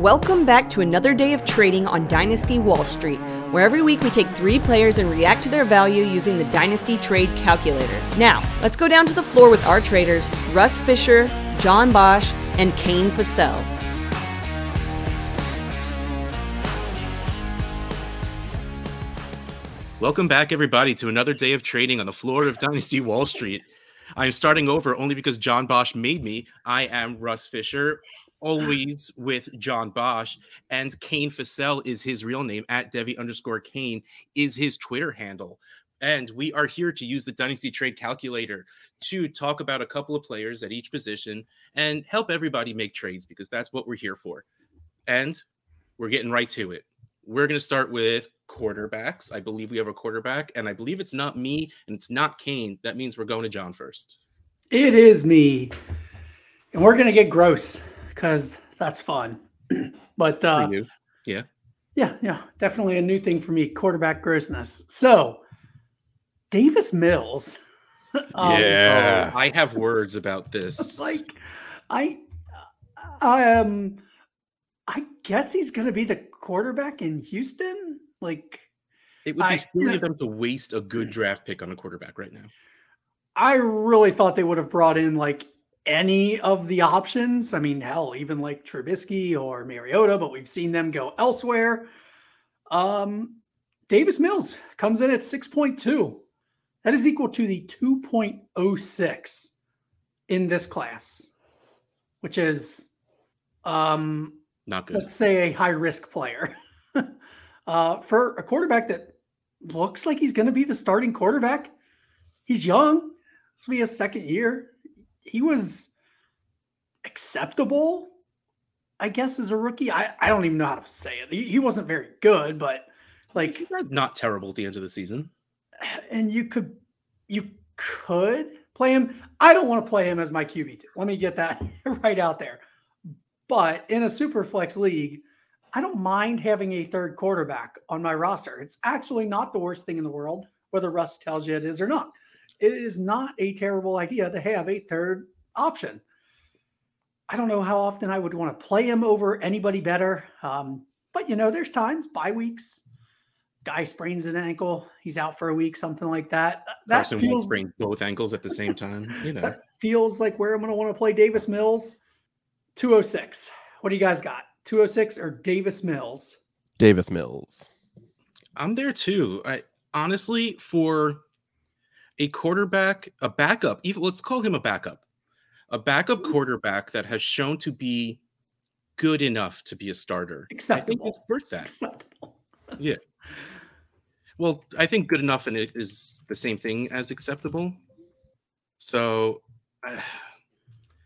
Welcome back to another day of trading on Dynasty Wall Street, where every week we take three players and react to their value using the Dynasty Trade Calculator. Now, let's go down to the floor with our traders Russ Fisher, John Bosch, and Kane Fassell. Welcome back, everybody, to another day of trading on the floor of Dynasty Wall Street. I'm starting over only because John Bosch made me. I am Russ Fisher, always with John Bosch, and Kane Fassell is his real name. At Devi underscore Kane is his Twitter handle. And we are here to use the Dynasty Trade Calculator to talk about a couple of players at each position and help everybody make trades because that's what we're here for. And we're getting right to it. We're going to start with quarterbacks. I believe we have a quarterback, and I believe it's not me and it's not Kane. That means we're going to John first. It is me. And we're going to get gross because that's fun. but uh, yeah, yeah, yeah, definitely a new thing for me. Quarterback grossness. So Davis Mills. um, yeah, oh, I have words about this. Like, I, I um, I guess he's going to be the quarterback in Houston. Like, it would be silly of them to waste a good draft pick on a quarterback right now. I really thought they would have brought in like any of the options. I mean, hell, even like Trubisky or Mariota, but we've seen them go elsewhere. Um, Davis Mills comes in at 6.2. That is equal to the 2.06 in this class, which is um not good. Let's say a high risk player. uh, for a quarterback that looks like he's going to be the starting quarterback, he's young. This will be his second year he was acceptable, I guess, as a rookie. I, I don't even know how to say it. He, he wasn't very good, but like not terrible at the end of the season. And you could you could play him. I don't want to play him as my QB2. Let me get that right out there. But in a super flex league, I don't mind having a third quarterback on my roster. It's actually not the worst thing in the world, whether Russ tells you it is or not it is not a terrible idea to have a third option. I don't know how often I would want to play him over anybody better. Um, but you know, there's times bye weeks, guy sprains an ankle, he's out for a week, something like that. That Carson feels sprain both ankles at the same time. You know, that feels like where I'm going to want to play Davis Mills. 206. What do you guys got? 206 or Davis Mills? Davis Mills. I'm there too. I honestly for a quarterback, a backup, even let's call him a backup, a backup mm-hmm. quarterback that has shown to be good enough to be a starter. Acceptable. I think it's worth that. Acceptable. yeah. Well, I think good enough and it is the same thing as acceptable. So, uh,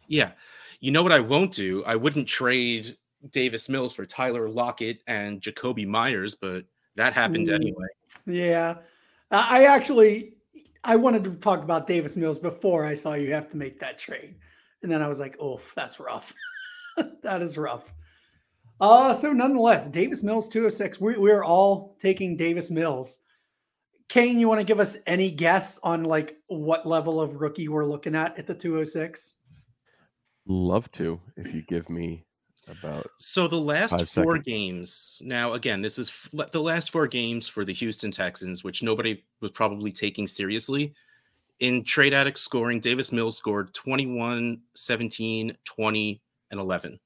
yeah. You know what I won't do? I wouldn't trade Davis Mills for Tyler Lockett and Jakobi Meyers, but that happened mm, anyway. Yeah. I actually I wanted to talk about Davis Mills before I saw you have to make that trade. And then I was like, oh, that's rough. that is rough. Uh, so nonetheless, Davis Mills 206. We, we're all taking Davis Mills. Kane, you want to give us any guess on like what level of rookie we're looking at at the 206? Love to if you give me about so the last four seconds. games now again this is f- the last four games for the houston texans which nobody was probably taking seriously in trade addict scoring davis mills scored 21 17 20 and 11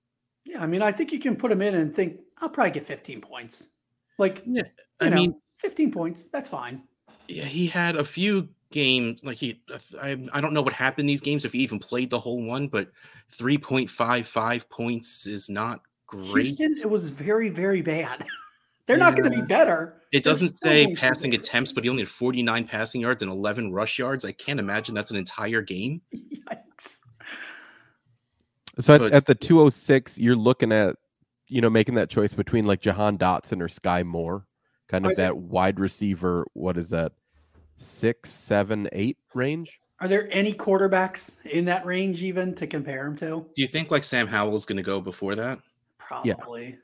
yeah i mean i think you can put him in and think i'll probably get 15 points. Like yeah i know, mean 15 points that's fine. Yeah he had a few game like he I, I don't know what happened in these games if he even played the whole one but 3.55 points is not great. Houston, it was very very bad. They're yeah. not going to be better. It doesn't say passing attempts but he only had 49 passing yards and 11 rush yards. I can't imagine that's an entire game. Yikes. so at, at the 206 you're looking at you know making that choice between like jahan dotson or skyy moore kind of that wide receiver what is that six, seven, eight range. Are there any quarterbacks in that range even to compare him to? Do you think like Sam Howell is going to go before that? Probably. Yeah.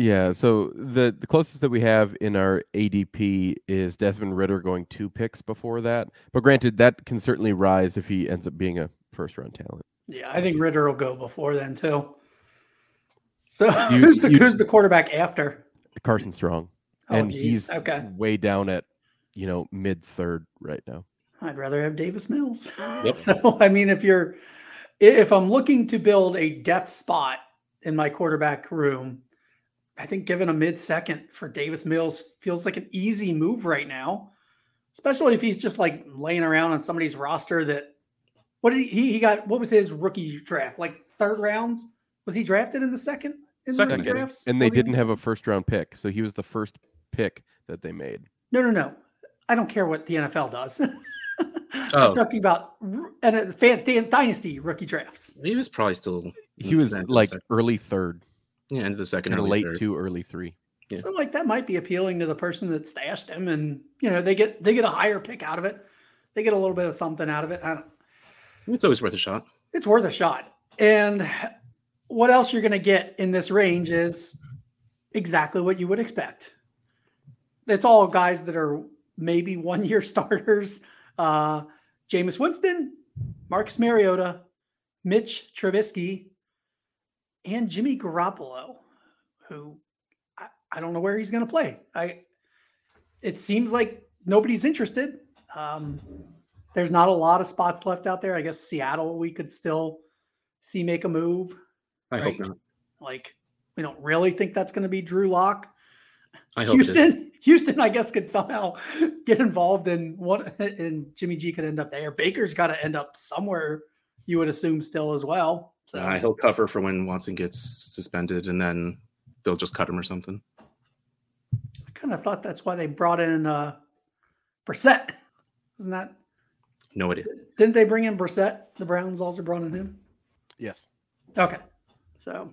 Yeah, so the the closest that we have in our ADP is Desmond Ridder going two picks before that. But granted, that can certainly rise if he ends up being a first round talent. Yeah, I think Ritter will go before then too. So you, who's the you, who's the quarterback after Carson Strong? Oh, and geez. he's okay. way down at you know mid third right now. I'd rather have Davis Mills. Yep. So I mean, if you're if I'm looking to build a depth spot in my quarterback room, I think giving a mid second for Davis Mills feels like an easy move right now, especially if he's just like laying around on somebody's roster that what did he he got what was his rookie draft like third rounds was he drafted in the second in second drafts and they was didn't have a first round pick so he was the first pick that they made no no no I don't care what the NFL does Oh. I'm talking about and a fan, dynasty rookie drafts. He was probably still. He was like early third. Yeah, into the second, and late third. two, early three. Yeah. So like that might be appealing to the person that stashed him, and you know they get they get a higher pick out of it. They get a little bit of something out of it. I don't. It's always worth a shot. It's worth a shot. And what else you're going to get in this range is exactly what you would expect. It's all guys that are maybe one year starters uh, Jameis Winston, Marcus Mariota, Mitch Trubisky, and Jimmy Garoppolo, who I, I don't know where he's going to play. I it seems like nobody's interested. Um, there's not a lot of spots left out there. I guess Seattle we could still see make a move. I right? hope not. Like we don't really think that's going to be Drew Lock. I hope Houston, Houston, I guess could somehow get involved in what, and Jimmy G could end up there. Baker's got to end up somewhere. You would assume still as well. So uh, he'll cover for when Watson gets suspended, and then they'll just cut him or something. I kind of thought that's why they brought in uh Brissett. Isn't that? No idea. Didn't they bring in Brissett? The Browns also brought in him. Yes. Okay. So,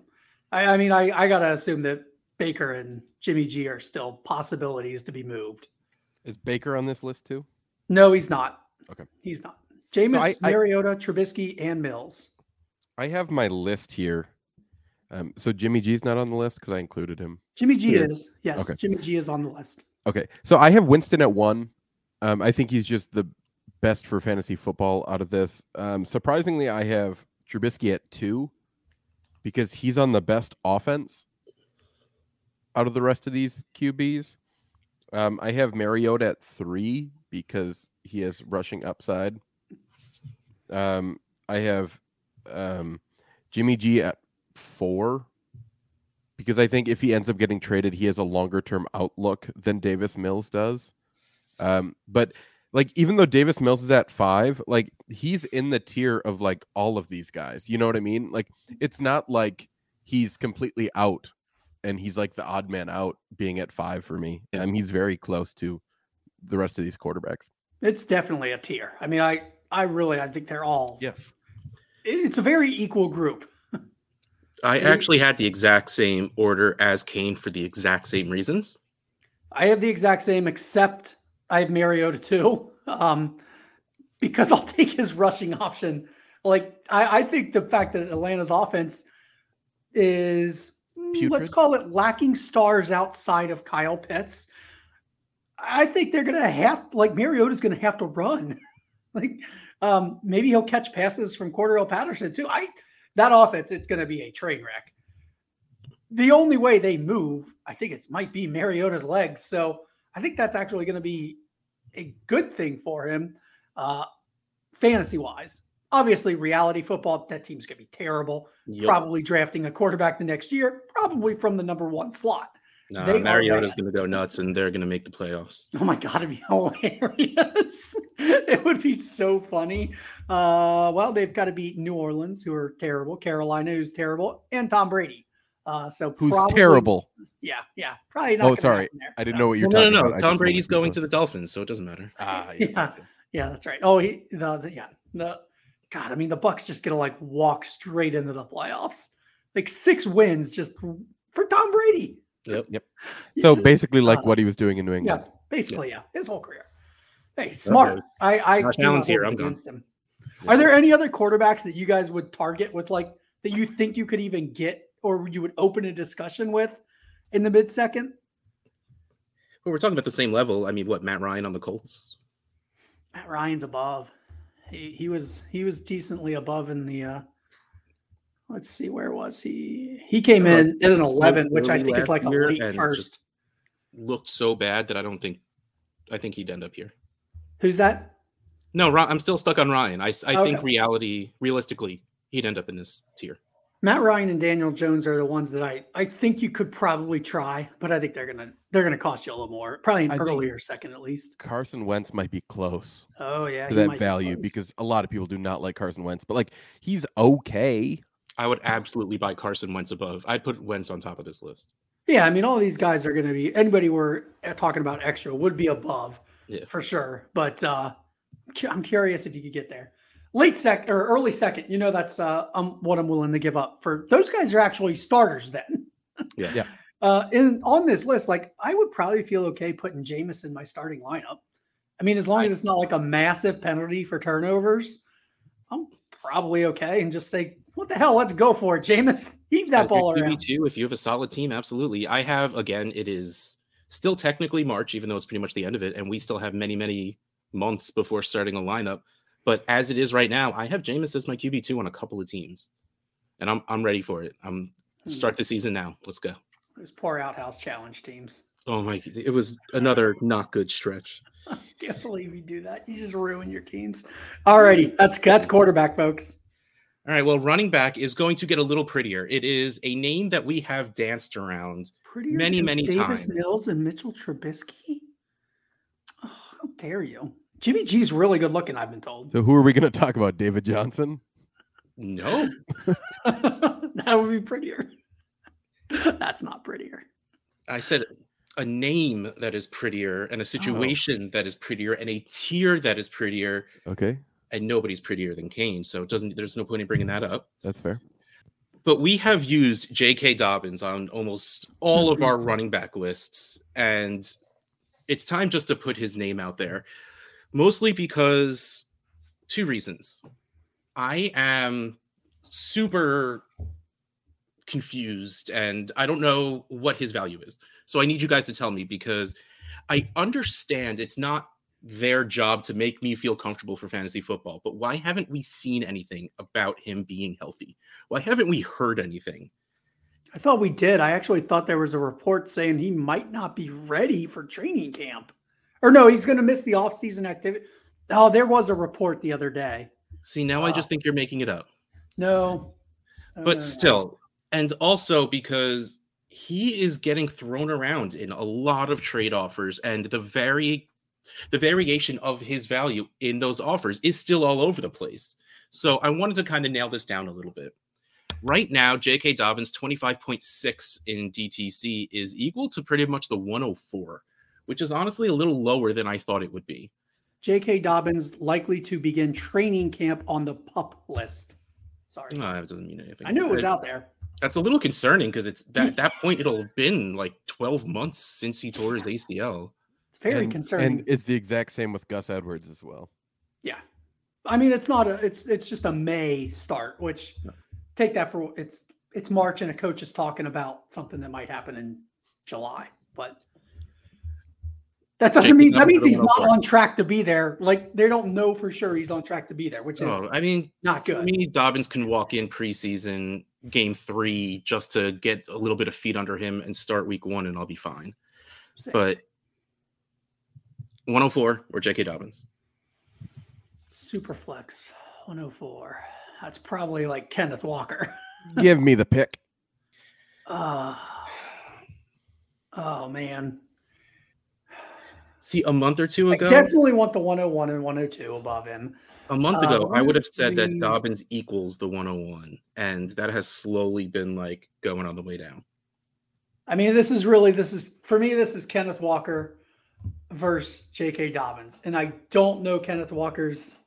I, I mean, I I gotta assume that Baker and Jimmy G are still possibilities to be moved. Is Baker on this list too? No, he's not. Okay. He's not. Jameis, so I, Mariota, I, Trubisky, and Mills. I have my list here. Um, so Jimmy G's not on the list because I included him. Jimmy G here. is. Yes. Okay. Jimmy G is on the list. Okay. So I have Winston at one. Um, I think he's just the best for fantasy football out of this. Um, surprisingly, I have Trubisky at two because he's on the best offense out of the rest of these QBs. Um, I have Mariota at three because he has rushing upside. Um, I have um, Jimmy G at four because I think if he ends up getting traded, he has a longer term outlook than Davis Mills does. Um, but like even though Davis Mills is at five, like he's in the tier of like all of these guys. You know what I mean? Like it's not like he's completely out and he's like the odd man out being at five for me. I mean, he's very close to the rest of these quarterbacks. It's definitely a tier. I mean, I I really I think they're all yeah. It's a very equal group. I actually had the exact same order as Kane for the exact same reasons. I have the exact same, except I have Mariota too, um, because I'll take his rushing option. Like I, I think the fact that Atlanta's offense is Putrid? let's call it lacking stars outside of Kyle Pitts. I think they're gonna have like Mariota's gonna have to run. like um, maybe he'll catch passes from Cordarrelle Patterson too. I that offense, it's gonna be a train wreck. The only way they move, I think it might be Mariota's legs. So I think that's actually gonna be a good thing for him, uh, fantasy wise obviously reality football that team's going to be terrible yep. probably drafting a quarterback the next year probably from the number one slot nah, mariota's going to go nuts and they're going to make the playoffs oh my god it'd be hilarious it would be so funny uh, well they've got to beat new orleans who are terrible carolina who's terrible and tom brady uh, so who's probably, terrible? Yeah, yeah, probably not. Oh, sorry, there, I didn't know what you're no, talking no, no, no. Tom Brady's going to the Dolphins, so it doesn't matter. Ah, yes, yeah, yes, yes. yeah, that's right. Oh, he, the, the yeah, the God, I mean, the Bucs just gonna like walk straight into the playoffs. Like six wins just for Tom Brady. Yep. Yep. So basically, like uh, what he was doing in New England. Yeah, basically, yeah, yeah his whole career. Hey, smart. Okay. I I challenge here. I'm against him. Yeah. Are there any other quarterbacks that you guys would target with like that you think you could even get or you would open a discussion with in the mid second? Well, we're talking about the same level. I mean, what Matt Ryan on the Colts? Matt Ryan's above he, he was he was decently above in the uh let's see, where was he? He came in at an 11, which I think is like a late first. Looked so bad that I don't think, I think he'd end up here. Who's that? No, I'm still stuck on Ryan. I, I okay. think reality, realistically, he'd end up in this tier. Matt Ryan and Daniel Jones are the ones that I I think you could probably try, but I think they're gonna they're gonna cost you a little more, probably an I earlier second at least. Carson Wentz might be close. Oh yeah, to that value be because a lot of people do not like Carson Wentz, but like he's okay. I would absolutely buy Carson Wentz above. I'd put Wentz on top of this list. Yeah, I mean, all these guys are going to be anybody we're talking about extra would be above yeah. for sure. But uh, I'm curious if you could get there late sec or early second. You know, that's uh, um, what I'm willing to give up for those guys are actually starters then. yeah. Yeah. Uh, and on this list, like I would probably feel okay putting Jameis in my starting lineup. I mean, as long as it's not like a massive penalty for turnovers, I'm probably okay and just say, what the hell? Let's go for it, Jameis. Heave that As ball around. Too, if you have a solid team, absolutely. I have again. It is still technically March, even though it's pretty much the end of it, and we still have many, many months before starting a lineup. But as it is right now, I have Jameis as my QB two on a couple of teams, and I'm I'm ready for it. I'm hmm. start the season now. Let's go. Those poor outhouse challenge teams. Oh my! It was another not good stretch. I can't believe you do that. You just ruin your teams. Alrighty, that's that's quarterback, folks. All right. Well, running back is going to get a little prettier. It is a name that we have danced around prettier many, many Davis times. Davis Mills and Mitchell Trubisky. Oh, how dare you? Jimmy G's really good looking, I've been told. So who are we going to talk about? David Johnson? No. that would be prettier. That's not prettier. I said a name that is prettier and a oh. situation oh. that is prettier and a tier that is prettier. Okay. And nobody's prettier than Kane, so it doesn't there's no point in bringing that up. That's fair. But we have used J.K. Dobbins on almost all of our running back lists, and it's time just to put his name out there mostly because two reasons. I am super confused and I don't know what his value is. So I need you guys to tell me because I understand it's not their job to make me feel comfortable for fantasy football, but why haven't we seen anything about him being healthy? Why haven't we heard anything? I thought we did. I actually thought there was a report saying he might not be ready for training camp. Or no, he's going to miss the off-season activity. Oh, there was a report the other day. See, now uh, I just think you're making it up. No. But still, and also because he is getting thrown around in a lot of trade offers and the very the variation of his value in those offers is still all over the place. So I wanted to kind of nail this down a little bit. Right now, J.K. Dobbins 25.6 in DTC is equal to pretty much the 104 which is honestly a little lower than I thought it would be. J.K. Dobbins likely to begin training camp on the pup list. Sorry, no, that doesn't mean anything. I knew it was out there. That's a little concerning because it's that that point it'll have been like 12 months since he tore his ACL. It's very and, concerning. And it's the exact same with Gus Edwards as well. Yeah. I mean, it's not a it's it's just a May start, which take that for it's it's March and a coach is talking about something that might happen in July. But that doesn't mean that means he's not on track to be there. Like they don't know for sure he's on track to be there, which is oh, I mean not good. me, Dobbins can walk in preseason game three just to get a little bit of feet under him and start week one, and I'll be fine. Same. But 104 or J.K. Dobbins. Super flex 104. That's probably like Kenneth Walker. Give me the pick. Uh, oh man. See, a month or two ago, I definitely want the 101 and 102 above him. A month ago, uh, I would have said that Dobbins equals the 101, and that has slowly been like going on the way down. I mean, this is really this is for me. This is Kenneth Walker versus J.K. Dobbins, and I don't know Kenneth Walker's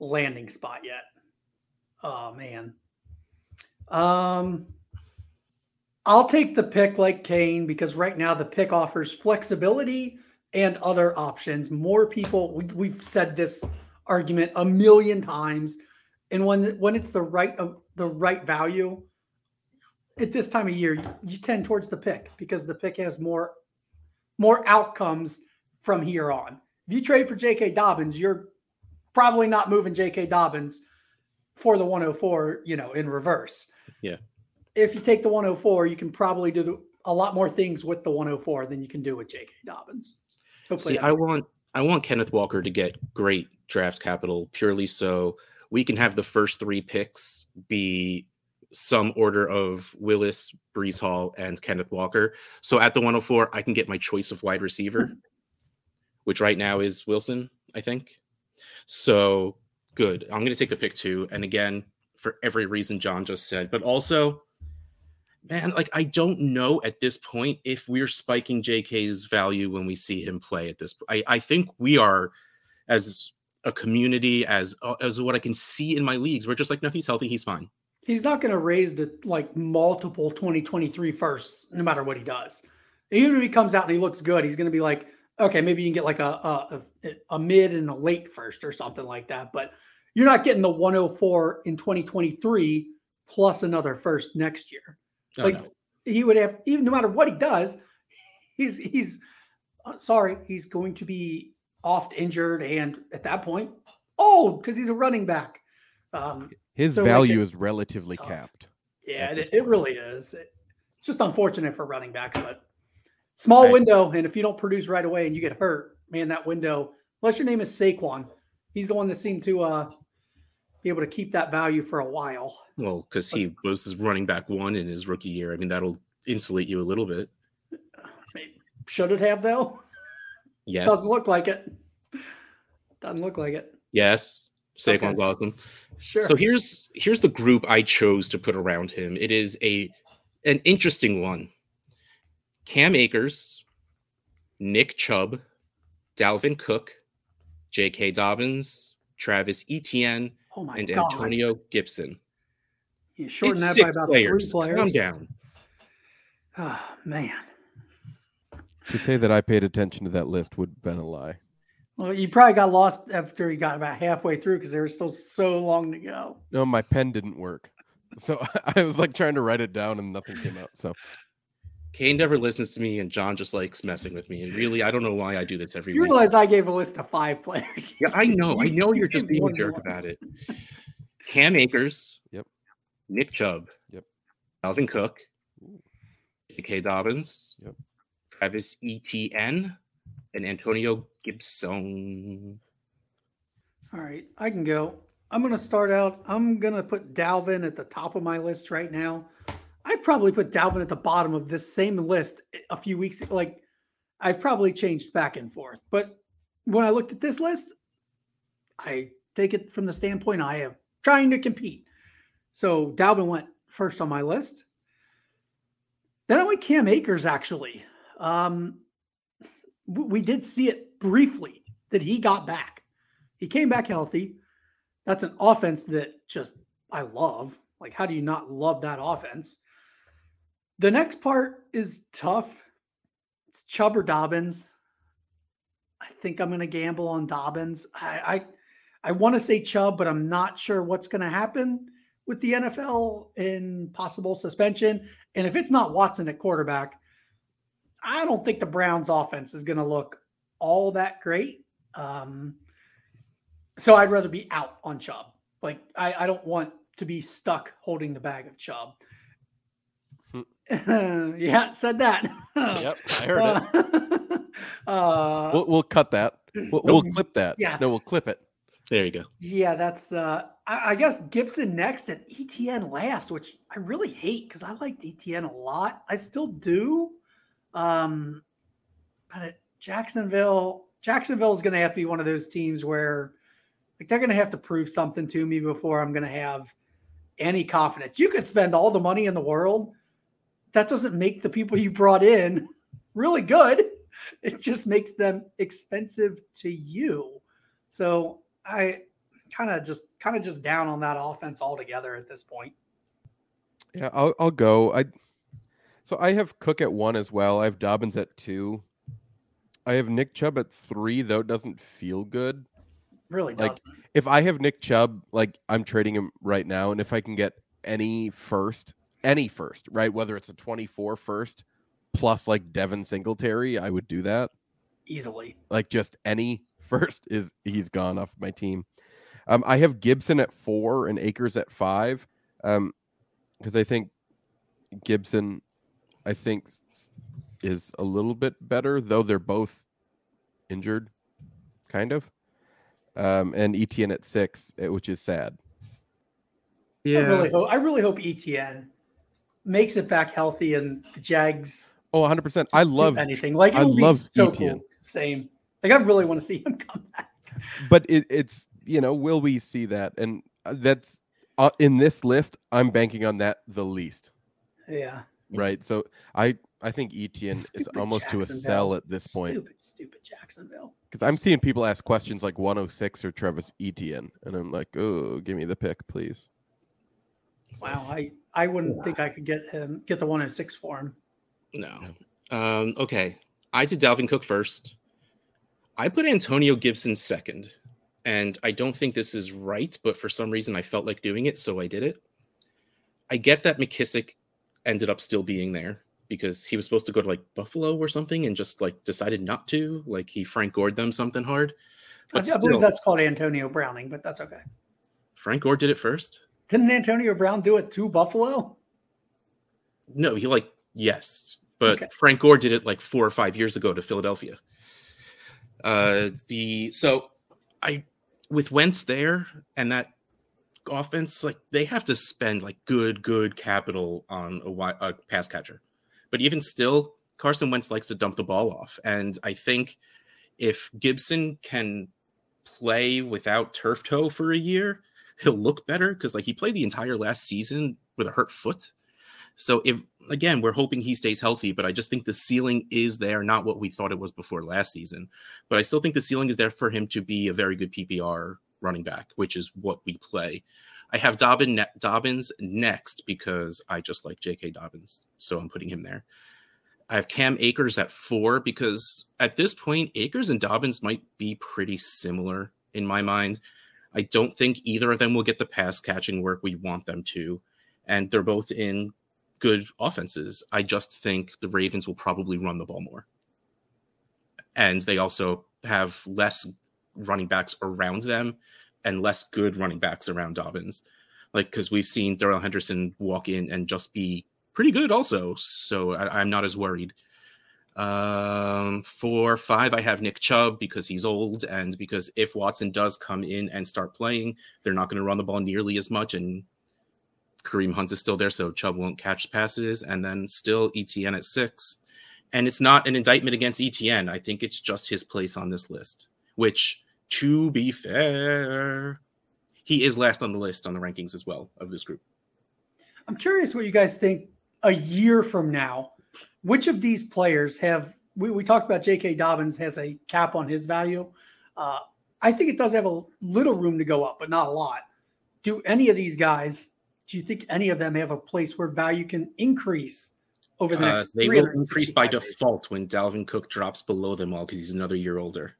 landing spot yet. Oh man. Um, I'll take the pick like Kane because right now the pick offers flexibility and other options. More people, we, we've said this argument a million times, and when when it's the right uh, the right value at this time of year, you tend towards the pick because the pick has more more outcomes from here on. If you trade for J.K. Dobbins, you're probably not moving J.K. Dobbins for the 104, you know, in reverse. Yeah. If you take the 104, you can probably do the, a lot more things with the 104 than you can do with J.K. Dobbins. Hopefully See, I want I want Kenneth Walker to get great draft capital purely so we can have the first three picks be some order of Willis, Breece Hall, and Kenneth Walker. So at the 104, I can get my choice of wide receiver, which right now is Wilson, I think. So good. I'm going to take the pick two. And again, for every reason John just said, but also, man, like I don't know at this point if we're spiking JK's value when we see him play at this. I, I think we are as a community, as uh, as what I can see in my leagues. We're just like, no, he's healthy, he's fine. He's not going to raise the like multiple 2023 firsts, no matter what he does. Even if he comes out and he looks good, he's going to be like, okay, maybe you can get like a, a, a mid and a late first or something like that. But you're not getting the 104 in 2023 plus another first next year. Oh, like no. he would have, even no matter what he does, he's he's uh, sorry, he's going to be oft injured, and at that point, old because he's a running back. Um, his so value like is relatively tough. capped. Yeah, it, it, really is. It's just unfortunate for running backs, but small window. And if you don't produce right away and you get hurt, man, that window, unless your name is Saquon, he's the one that seemed to uh, be able to keep that value for a while. Well, because he was his running back one in his rookie year. I mean, that'll insulate you a little bit. Should it have though? Yes. Doesn't look like it. Doesn't look like it. Yes. Saquon's okay. awesome. Sure. So here's here's the group I chose to put around him. It is a an interesting one. Cam Akers, Nick Chubb, Dalvin Cook, J.K. Dobbins, Travis Etienne, oh and God. Antonio Gibson. You shorten that by about players. three players. Calm down. Oh man. To say that I paid attention to that list would have been a lie. Well, you probably got lost after you got about halfway through because there was still so long to go. No, my pen didn't work. So I was like trying to write it down and nothing came out. So Kane never listens to me, and John just likes messing with me. And really, I don't know why I do this every you week. You realize I gave a list of five players. yeah, I know. I know you're just being a jerk about it. Cam Akers. Yep. Nick Chubb. Yep. Dalvin Cook. J.K. Dobbins. Yep. Travis Etienne and Antonio Gibson. All right, I can go. I'm going to start out. I'm going to put Dalvin at the top of my list right now. I probably put Dalvin at the bottom of this same list a few weeks like I've probably changed back and forth. But when I looked at this list, I take it from the standpoint I am trying to compete. So Dalvin went first on my list. Then I went Cam Akers actually. Um, we did see it briefly that he got back. He came back healthy. That's an offense that just I love. Like, how do you not love that offense? The next part is tough. It's Chubb or Dobbins. I think I'm going to gamble on Dobbins. I I, I want to say Chubb, but I'm not sure what's going to happen with the NFL in possible suspension. And if it's not Watson at quarterback, I don't think the Browns offense is going to look all that great. Um, so I'd rather be out on Chubb. Like I, I don't want to be stuck holding the bag of Chubb. yeah, said that. yep, I heard uh, it. uh, we'll, we'll, cut that. We'll, we'll, clip that. Yeah, no, we'll clip it. There you go. Yeah, that's. uh I, I guess Gibson next and ETN last, which I really hate because I liked ETN a lot. I still do. Um, but Jacksonville, Jacksonville is going to have to be one of those teams where like they're going to have to prove something to me before I'm going to have any confidence. You could spend all the money in the world. That doesn't make the people you brought in really good. It just makes them expensive to you. So I kind of just kind of just down on that offense altogether at this point. Yeah, I'll I'll go. I so I have Cook at one as well. I have Dobbins at two. I have Nick Chubb at three, though it doesn't feel good. Really like, doesn't. If I have Nick Chubb, like I'm trading him right now, and if I can get any first, any first, right? Whether it's a 24 first plus like Devin Singletary, I would do that. Easily. Like just any first is he's gone off my team. Um, I have Gibson at four and Akers at five. Um, because I think Gibson, I think, is a little bit better, though they're both injured, kind of. Um, and ETN at six, eh, which is sad. Yeah, I really hope. I really hope Etienne makes it back healthy and the Jags. Oh, 100 percent. I love anything like I love so Etienne. Cool. Same. Like I really want to see him come back. But it, it's you know, will we see that? And uh, that's uh, in this list. I'm banking on that the least. Yeah. Right. So I I think Etienne stupid is almost to a sell at this point. Stupid, stupid Jacksonville. Because I'm seeing people ask questions like 106 or Travis Etienne, and I'm like, oh, give me the pick, please. Wow, I I wouldn't think I could get him get the one at six for him. No. Um, okay. I did Dalvin Cook first. I put Antonio Gibson second. And I don't think this is right, but for some reason I felt like doing it, so I did it. I get that McKissic ended up still being there because he was supposed to go to like Buffalo or something and just like decided not to. Like he Frank Gored them something hard. But I, still, believe that's called Antonio Browning, but that's okay. Frank Gore did it first. Didn't Antonio Brown do it to Buffalo? No, he like yes, but okay. Frank Gore did it like four or five years ago to Philadelphia. Uh, the so I with Wentz there and that offense, like they have to spend like good, good capital on a, a pass catcher. But even still, Carson Wentz likes to dump the ball off, and I think if Gibson can play without turf toe for a year, he'll look better because like he played the entire last season with a hurt foot. So if again, we're hoping he stays healthy, but I just think the ceiling is there, not what we thought it was before last season. But I still think the ceiling is there for him to be a very good PPR running back, which is what we play. I have Dobbin ne- Dobbins next because I just like J.K. Dobbins, so I'm putting him there. I have Cam Akers at four because at this point, Akers and Dobbins might be pretty similar in my mind. I don't think either of them will get the pass catching work we want them to, and they're both in good offenses. I just think the Ravens will probably run the ball more. And they also have less running backs around them and less good running backs around Dobbins. Like, because we've seen Darrell Henderson walk in and just be pretty good, also. So I, am not as worried. Um, for five, I have Nick Chubb because he's old and because if Watson does come in and start playing, they're not going to run the ball nearly as much. And Kareem Hunt is still there, so Chubb won't catch passes. And then still ETN at six. And it's not an indictment against ETN. I think it's just his place on this list, which, to be fair, he is last on the list on the rankings as well of this group. I'm curious what you guys think a year from now. Which of these players have we, we talked about J.K. Dobbins has a cap on his value. Uh, I think it does have a little room to go up, but not a lot. Do any of these guys do you think any of them have a place where value can increase over the uh, next? They will increase by days? default when Dalvin Cook drops below them all because he's another year older.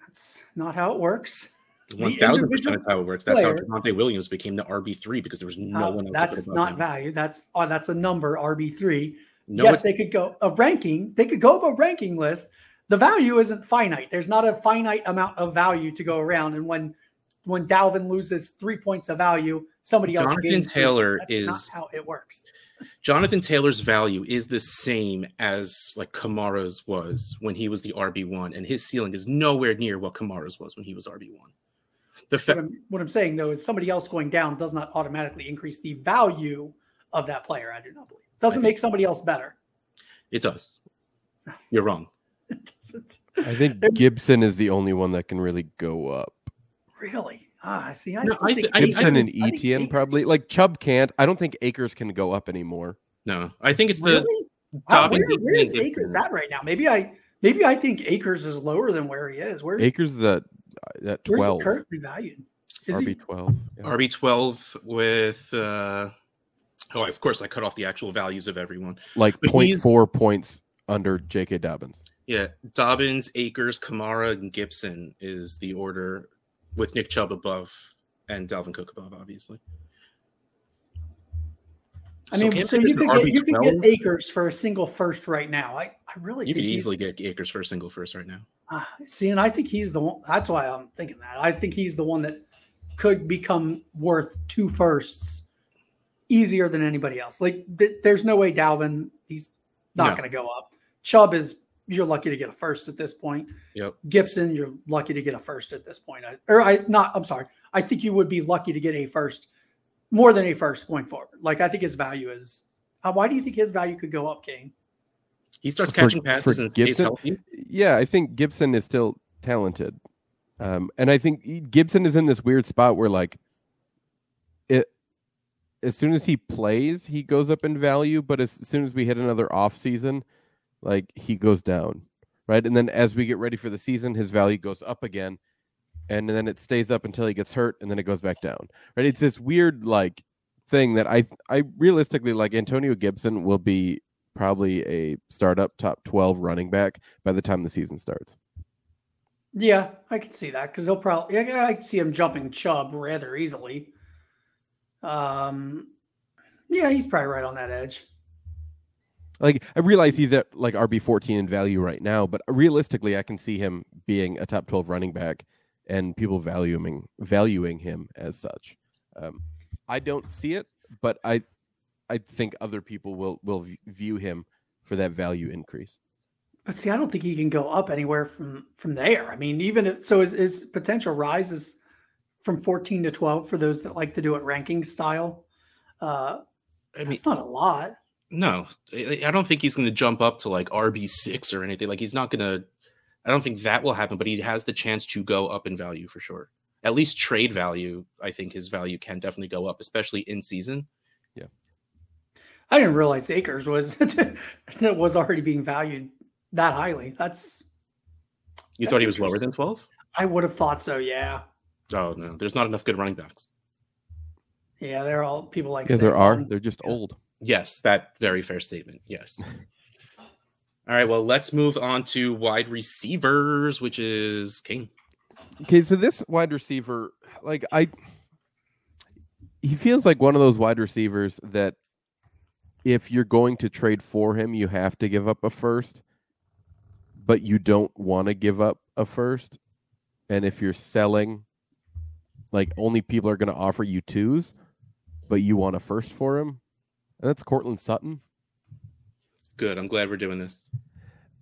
That's not how it works. One thousand percent is how it works. That's player, how Javonte Williams became the RB three because there was no uh, one else. That's not him. value. That's oh, that's a number RB three. No, yes, they could go a ranking. They could go up a ranking list. The value isn't finite. There's not a finite amount of value to go around. And when when Dalvin loses three points of value, somebody else. Jonathan Taylor is not how it works. Jonathan Taylor's value is the same as like Kamara's was when he was the RB one, and his ceiling is nowhere near what Kamara's was when he was RB one. The fa- what, I'm, what I'm saying though is somebody else going down does not automatically increase the value of that player. I do not believe. It doesn't make somebody else better. It does. You're wrong. it doesn't. I think Gibson is the only one that can really go up. Really? Ah, see, I, no, I think Gibson I, I, and Etienne probably like Chubb can't. I don't think Akers can go up anymore. No, I think it's really? the wow, where, where is Akers at right now? Maybe I maybe I think Akers is lower than where he is. Where Akers is at at twelve. Where's he currently valued? RB twelve. Yeah. RB twelve with uh oh, of course I cut off the actual values of everyone. Like but 0.4 points under J.K. Dobbins. Yeah, Dobbins, Akers, Kamara, and Gibson is the order with Nick Chubb above and Dalvin Cook above, obviously. I mean, so, so you, could get, you could get Akers for a single first right now. I, I really think you could easily get Akers for a single first right now. Uh, see, and I think he's the one. That's why I'm thinking that. I think he's the one that could become worth two firsts easier than anybody else. Like th- there's no way Dalvin he's not no. going to go up. Chubb is you're lucky to get a first at this point. Yep. Gibson, you're lucky to get a first at this point. I, or I not I'm sorry. I think you would be lucky to get a first more than a first going forward. Like I think his value is uh, why do you think his value could go up, Kane? He starts catching for, passes for and Gibson, Yeah, I think Gibson is still talented. Um, and I think Gibson is in this weird spot where like it as soon as he plays, he goes up in value, but as soon as we hit another off season, like he goes down. Right. And then as we get ready for the season, his value goes up again. And then it stays up until he gets hurt and then it goes back down. Right. It's this weird like thing that I I realistically like Antonio Gibson will be probably a startup top 12 running back by the time the season starts. Yeah, I can see that because he'll probably yeah, I can see him jumping Chubb rather easily. Um, yeah, he's probably right on that edge. Like I realize he's at like RB fourteen in value right now, but realistically, I can see him being a top twelve running back and people valuing valuing him as such. Um, I don't see it, but I I think other people will will view him for that value increase. But see, I don't think he can go up anywhere from from there. I mean, even if so, his, his potential rises from 14 to 12 for those that like to do it ranking style. Uh, I mean, it's not a lot. No, I don't think he's going to jump up to like RB six or anything. Like he's not going to. I don't think that will happen, but he has the chance to go up in value for sure. At least trade value, I think his value can definitely go up, especially in season. Yeah, I didn't realize Akers was was already being valued that highly. That's you that's thought he was lower than twelve. I would have thought so. Yeah. Oh no, there's not enough good running backs. Yeah, they're all people like. Yeah, there are. They're just yeah. old. Yes, that very fair statement. Yes. all right. Well, let's move on to wide receivers, which is King. Okay, so this wide receiver, like I, he feels like one of those wide receivers that if you're going to trade for him, you have to give up a first, but you don't want to give up a first. And if you're selling, like only people are going to offer you twos, but you want a first for him. And that's Courtland Sutton. Good. I'm glad we're doing this.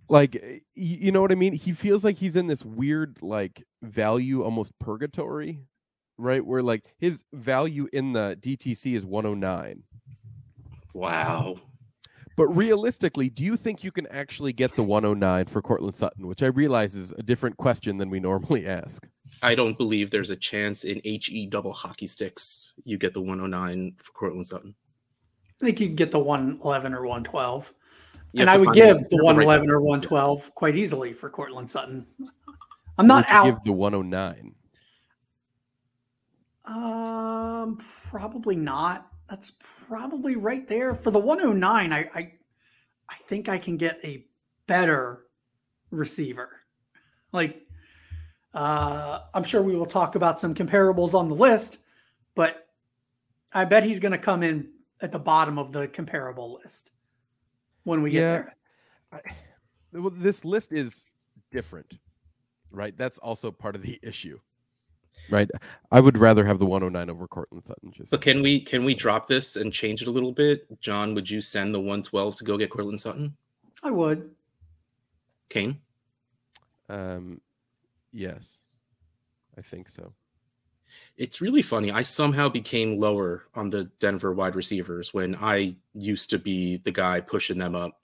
Like, you know what I mean? He feels like he's in this weird, like, value almost purgatory, right? Where, like, his value in the DTC is 109. Wow. But realistically, do you think you can actually get the 109 for Courtland Sutton, which I realize is a different question than we normally ask? I don't believe there's a chance in HE double hockey sticks you get the 109 for Courtland Sutton. I think you can get the 111 or 112. and I would give the 111 right or 112 quite easily for Courtland Sutton. I'm not out. Give the 109. Um, probably not. That's probably right there for the 109. I, I, I think I can get a better receiver. Like uh, I'm sure we will talk about some comparables on the list, but I bet he's going to come in at the bottom of the comparable list when we get yeah. there. I, well, this list is different, right? That's also part of the issue, right? I would rather have the 109 over Courtland Sutton. Just but can we can we drop this and change it a little bit? John, would you send the 112 to go get Courtland Sutton? I would. Kane. Um, Yes, I think so. It's really funny. I somehow became lower on the Denver wide receivers when I used to be the guy pushing them up.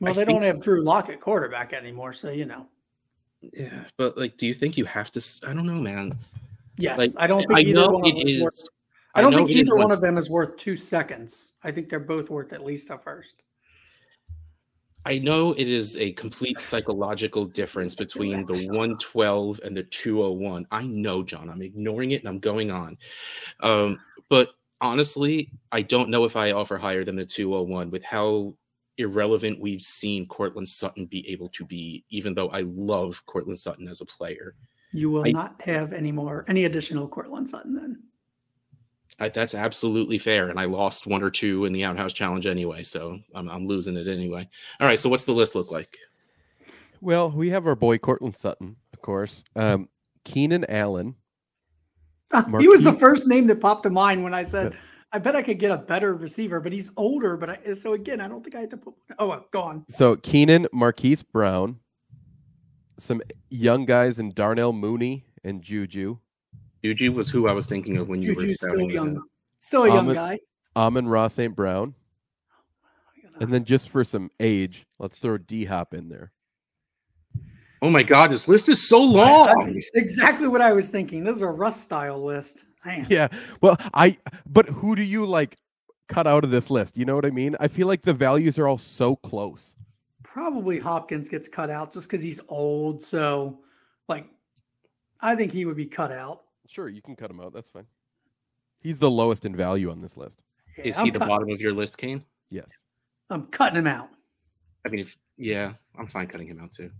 Well, I they think, don't have Drew Lock at quarterback anymore, so you know. Yeah, but like, do you think you have to? I don't know, man. Yes, like, I don't think I either know one it is. Worth, I don't I think either one of them is worth two seconds. I think they're both worth at least a first. I know it is a complete psychological difference between the 112 and the 201. I know, John. I'm ignoring it and I'm going on. Um, but honestly, I don't know if I offer higher than the 201 with how irrelevant we've seen Courtland Sutton be able to be, even though I love Courtland Sutton as a player. You will I, not have any more, any additional Courtland Sutton then. I, that's absolutely fair. And I lost one or two in the outhouse challenge anyway, so I'm, I'm losing it anyway. All right, so what's the list look like? Well, we have our boy Courtland Sutton, of course. Um, Keenan Allen. Uh, he was the first name that popped to mind when I said I bet I could get a better receiver, but he's older. But I, so again, I don't think I had to put. Oh, well, go on. So Keenan, Marquise Brown, some young guys in Darnell Mooney and Juju. Juju was who I was thinking of when Juju's you were still young, still a young Amon- guy. Amon-Ra St. Brown. Oh and then just for some age, let's throw D Hop in there. Oh my god, this list is so long. That's exactly what I was thinking. This is a Russ style list. Man. Yeah. Well, I but who do you like cut out of this list? You know what I mean? I feel like the values are all so close. Probably Hopkins gets cut out just because he's old. So, like, I think he would be cut out. Sure, you can cut him out. That's fine. He's the lowest in value on this list. Yeah, Is I'm he the cut- bottom of your list, Kane? Yes. I'm cutting him out. I mean, if, yeah, I'm fine cutting him out too.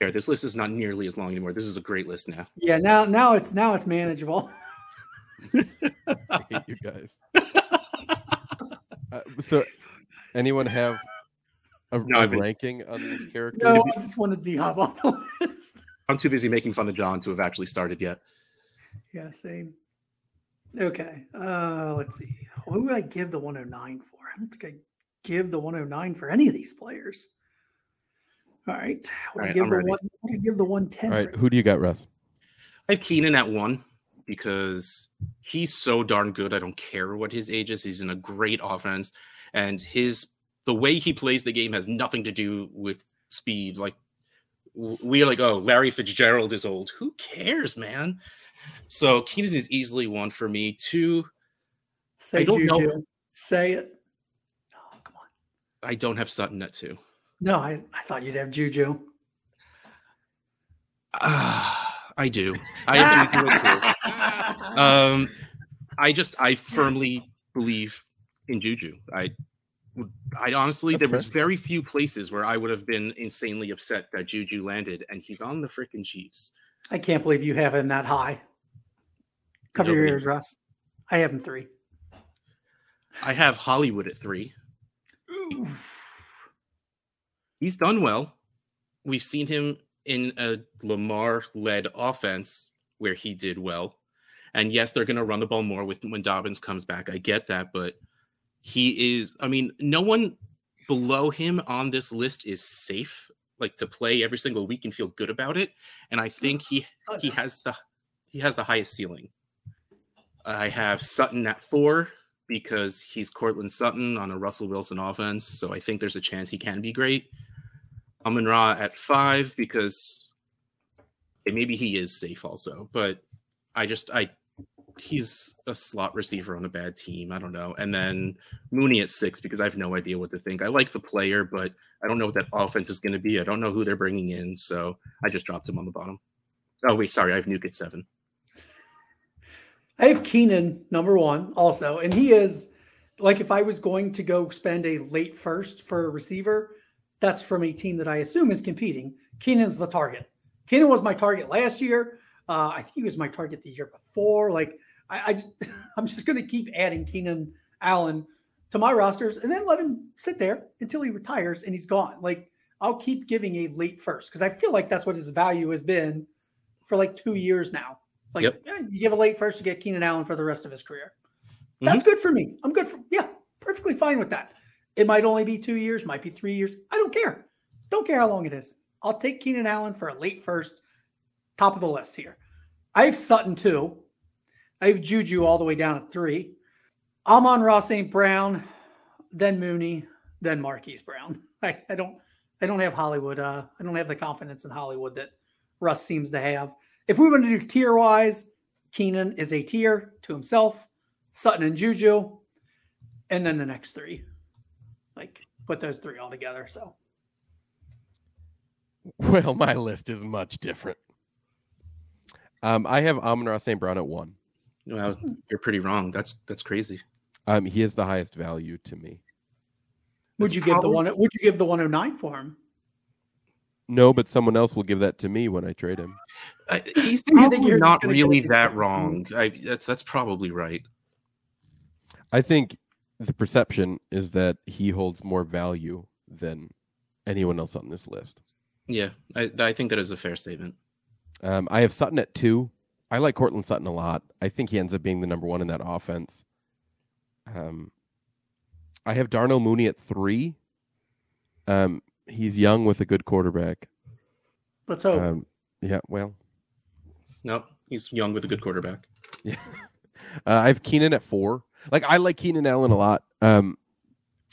Yeah, this list is not nearly as long anymore. This is a great list now. Yeah, now now it's now it's manageable. I hate you guys. uh, so, anyone have a, No, a I've been- ranking on this character? No, I just wanted D Hop off the list. I'm too busy making fun of John to have actually started yet. Yeah, same. Okay. Uh let's see. Who would I give the 109 for? I don't think I give the 109 for any of these players. All right. Would I right, give I'm the ready. one would I give the 110 All right, for- who do you got, Russ? I have Keenan at one because he's so darn good. I don't care what his age is. He's in a great offense, and his the way he plays the game has nothing to do with speed. Like we're like, oh, Larry Fitzgerald is old. Who cares, man? So Keenan is easily one for me. Two, say don't know. Juju. Say it. Oh, come on. I don't have Sutton at two. No, I, I thought you'd have Juju. Ah, I do. I have Juju. Um, I just I firmly believe in Juju. I I honestly That's there was very few places where I would have been insanely upset that Juju landed, and he's on the freaking Chiefs. I can't believe you have him that high. Cover your ears, Russ. I have him three. I have Hollywood at three. He's done well. We've seen him in a Lamar-led offense where he did well. And yes, they're going to run the ball more with when Dobbins comes back. I get that, but he is. I mean, no one below him on this list is safe, like to play every single week and feel good about it. And I think he Sutton he has the he has the highest ceiling. I have Sutton at four because he's Courtland Sutton on a Russell Wilson offense, so I think there's a chance he can be great. Amon Ra at five because and maybe he is safe also, but I just I he's a slot receiver on a bad team. I don't know. And then Mooney at six because I have no idea what to think. I like the player, but I don't know what that offense is going to be. I don't know who they're bringing in, so I just dropped him on the bottom. Oh wait, sorry, I have Nuke at seven. I have Keenan number one also, and he is like if I was going to go spend a late first for a receiver, that's from a team that I assume is competing. Keenan's the target. Keenan was my target last year. Uh, I think he was my target the year before. Like I, I just, I'm just going to keep adding Keenan Allen to my rosters and then let him sit there until he retires and he's gone. Like I'll keep giving a late first because I feel like that's what his value has been for like two years now. Like Yep. yeah, you give a late first to get Keenan Allen for the rest of his career. Mm-hmm. That's good for me. I'm good for yeah, perfectly fine with that. It might only be two years, might be three years. I don't care. Don't care how long it is. I'll take Keenan Allen for a late first, top of the list here. I have Sutton too. I have Juju all the way down at three. Amon-Ra St. Brown, then Mooney, then Marquise Brown. I, I don't I don't have Hollywood. Uh, I don't have the confidence in Hollywood that Russ seems to have. If we want to do tier wise, Keenan is a tier to himself, Sutton and Juju, and then the next three. Like put those three all together. So Well, my list is much different. Um, I have Amon-Ra St. Brown at one. Well, you're pretty wrong. That's that's crazy. Um, he is the highest value to me. would It's you give the one would you give the 109 for him? No, but someone else will give that to me when I trade him. Uh, he's You think probably you're not really that wrong. I, that's that's probably right. I think the perception is that he holds more value than anyone else on this list. Yeah, I, I think that is a fair statement. Um, I have Sutton at two. I like Courtland Sutton a lot. I think he ends up being the number one in that offense. Um, I have Darnell Mooney at three. Um, he's young with a good quarterback. Let's hope. Um, yeah, well, no, he's young with a good quarterback. Yeah, uh, I have Keenan at four. Like I like Keenan Allen a lot. Um,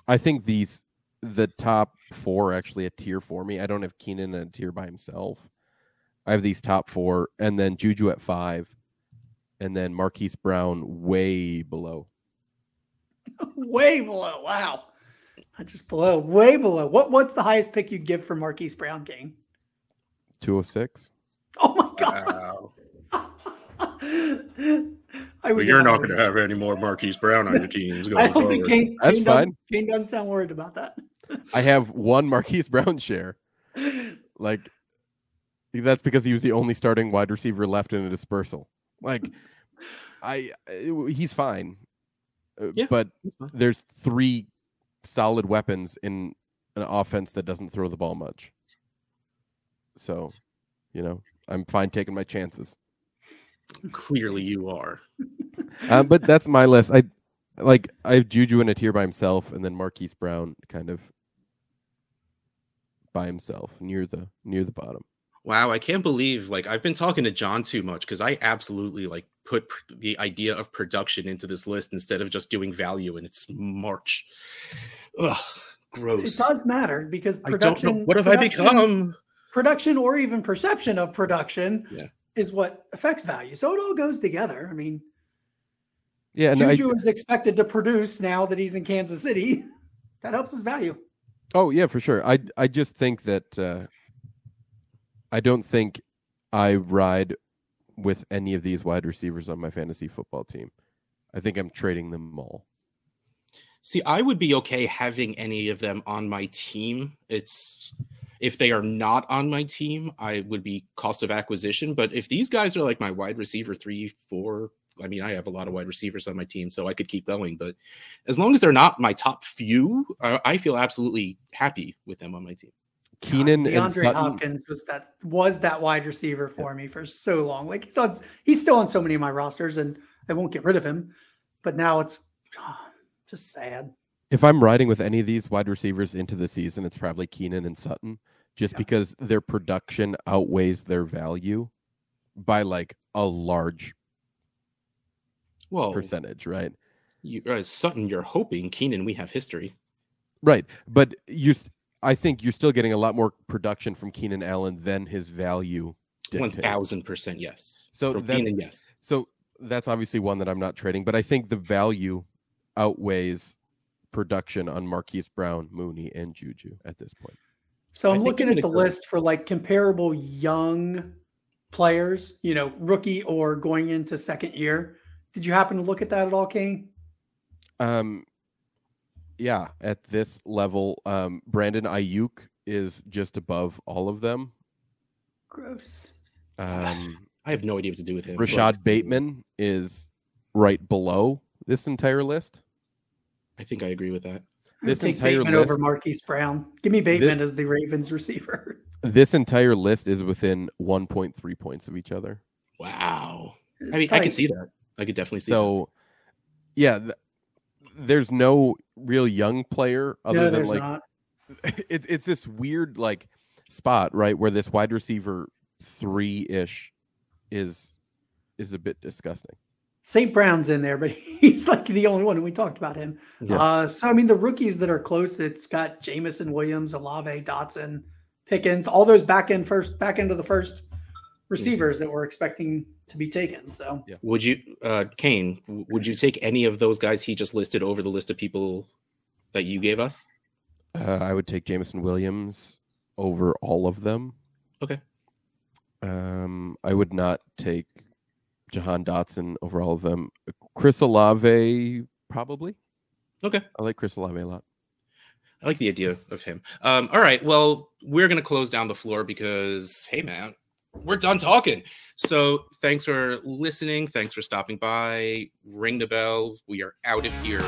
I think these the top four actually a tier for me. I don't have Keenan in a tier by himself. I have these top four, and then Juju at five, and then Marquise Brown way below. way below. Wow. Not just below, way below. What what's the highest pick you'd give for Marquise Brown King? 206. Oh my god. Wow. I well, you're not going to have any more Marquise Brown on your teams going I don't forward. think Kane, That's Kane fine. Doesn't, Kane doesn't sound worried about that. I have one Marquise Brown share. Like that's because he was the only starting wide receiver left in a dispersal. Like I he's fine. Uh, yeah, but there's three solid weapons in an offense that doesn't throw the ball much. So, you know, I'm fine taking my chances. Clearly, you are. uh, but that's my list. I like I have Juju in a tier by himself, and then Marquise Brown kind of by himself near the near the bottom. Wow, I can't believe like I've been talking to John too much because I absolutely like put pr- the idea of production into this list instead of just doing value, and it's March. Ugh, gross. It does matter because production. I don't know. What have I become? Production or even perception of production yeah. is what affects value. So it all goes together. I mean, yeah, Juju I, is expected to produce now that he's in Kansas City. that helps his value. Oh yeah, for sure. I I just think that uh, I don't think I ride with any of these wide receivers on my fantasy football team. I think I'm trading them all. See, I would be okay having any of them on my team. It's if they are not on my team, I would be cost of acquisition. But if these guys are like my wide receiver three, four, I mean, I have a lot of wide receivers on my team, so I could keep going. But as long as they're not my top few, I feel absolutely happy with them on my team. Keenan DeAndre Hopkins was that was that wide receiver for yeah. me for so long. Like he's on, he's still on so many of my rosters, and I won't get rid of him. But now it's oh, just sad. If I'm riding with any of these wide receivers into the season, it's probably Keenan and Sutton, just yeah. because their production outweighs their value by like a large well percentage, right? You, uh, Sutton, you're hoping Keenan. We have history, right? But you I think you're still getting a lot more production from Keenan Allen than his value. One thousand percent, yes. So from that, Keenan, yes. So that's obviously one that I'm not trading, but I think the value outweighs production on Marquise Brown, Mooney, and Juju at this point. So I'm looking at the list for like comparable young players, you know, rookie or going into second year. Did you happen to look at that at all, Kane? Um, yeah, at this level, um, Brandon Aiyuk is just above all of them. Gross. Um, I have no idea what to do with him. Rashod so Bateman is right below this entire list. I think I agree with that. This take entire Bateman list, over Marquise Brown. Give me Bateman this, as the Ravens receiver. This entire list is within 1.3 points of each other. Wow. I mean, tight. I can see that. I could definitely see. So, that. yeah, th- there's no real young player other than like it, it's this weird like spot right where this wide receiver three ish is is a bit disgusting. St. Brown's in there, but he's like the only one, and we talked about him. Yeah. Uh, so I mean, the rookies that are close, it's got Jameson Williams, Olave, Dotson, Pickens, all those back end first, back end of the first receivers that we're expecting to be taken. So, yeah. would you, uh, Kane, would you take any of those guys he just listed over the list of people that you gave us? Uh, I would take Jameson Williams over all of them. Okay. Um, I would not take Jahan Dotson over all of them. Chris Olave, probably. Okay. I like Chris Olave a lot. I like the idea of him. Um, all right. Well, we're going to close down the floor because, hey, man, we're done talking. So thanks for listening. Thanks for stopping by. Ring the bell. We are out of here.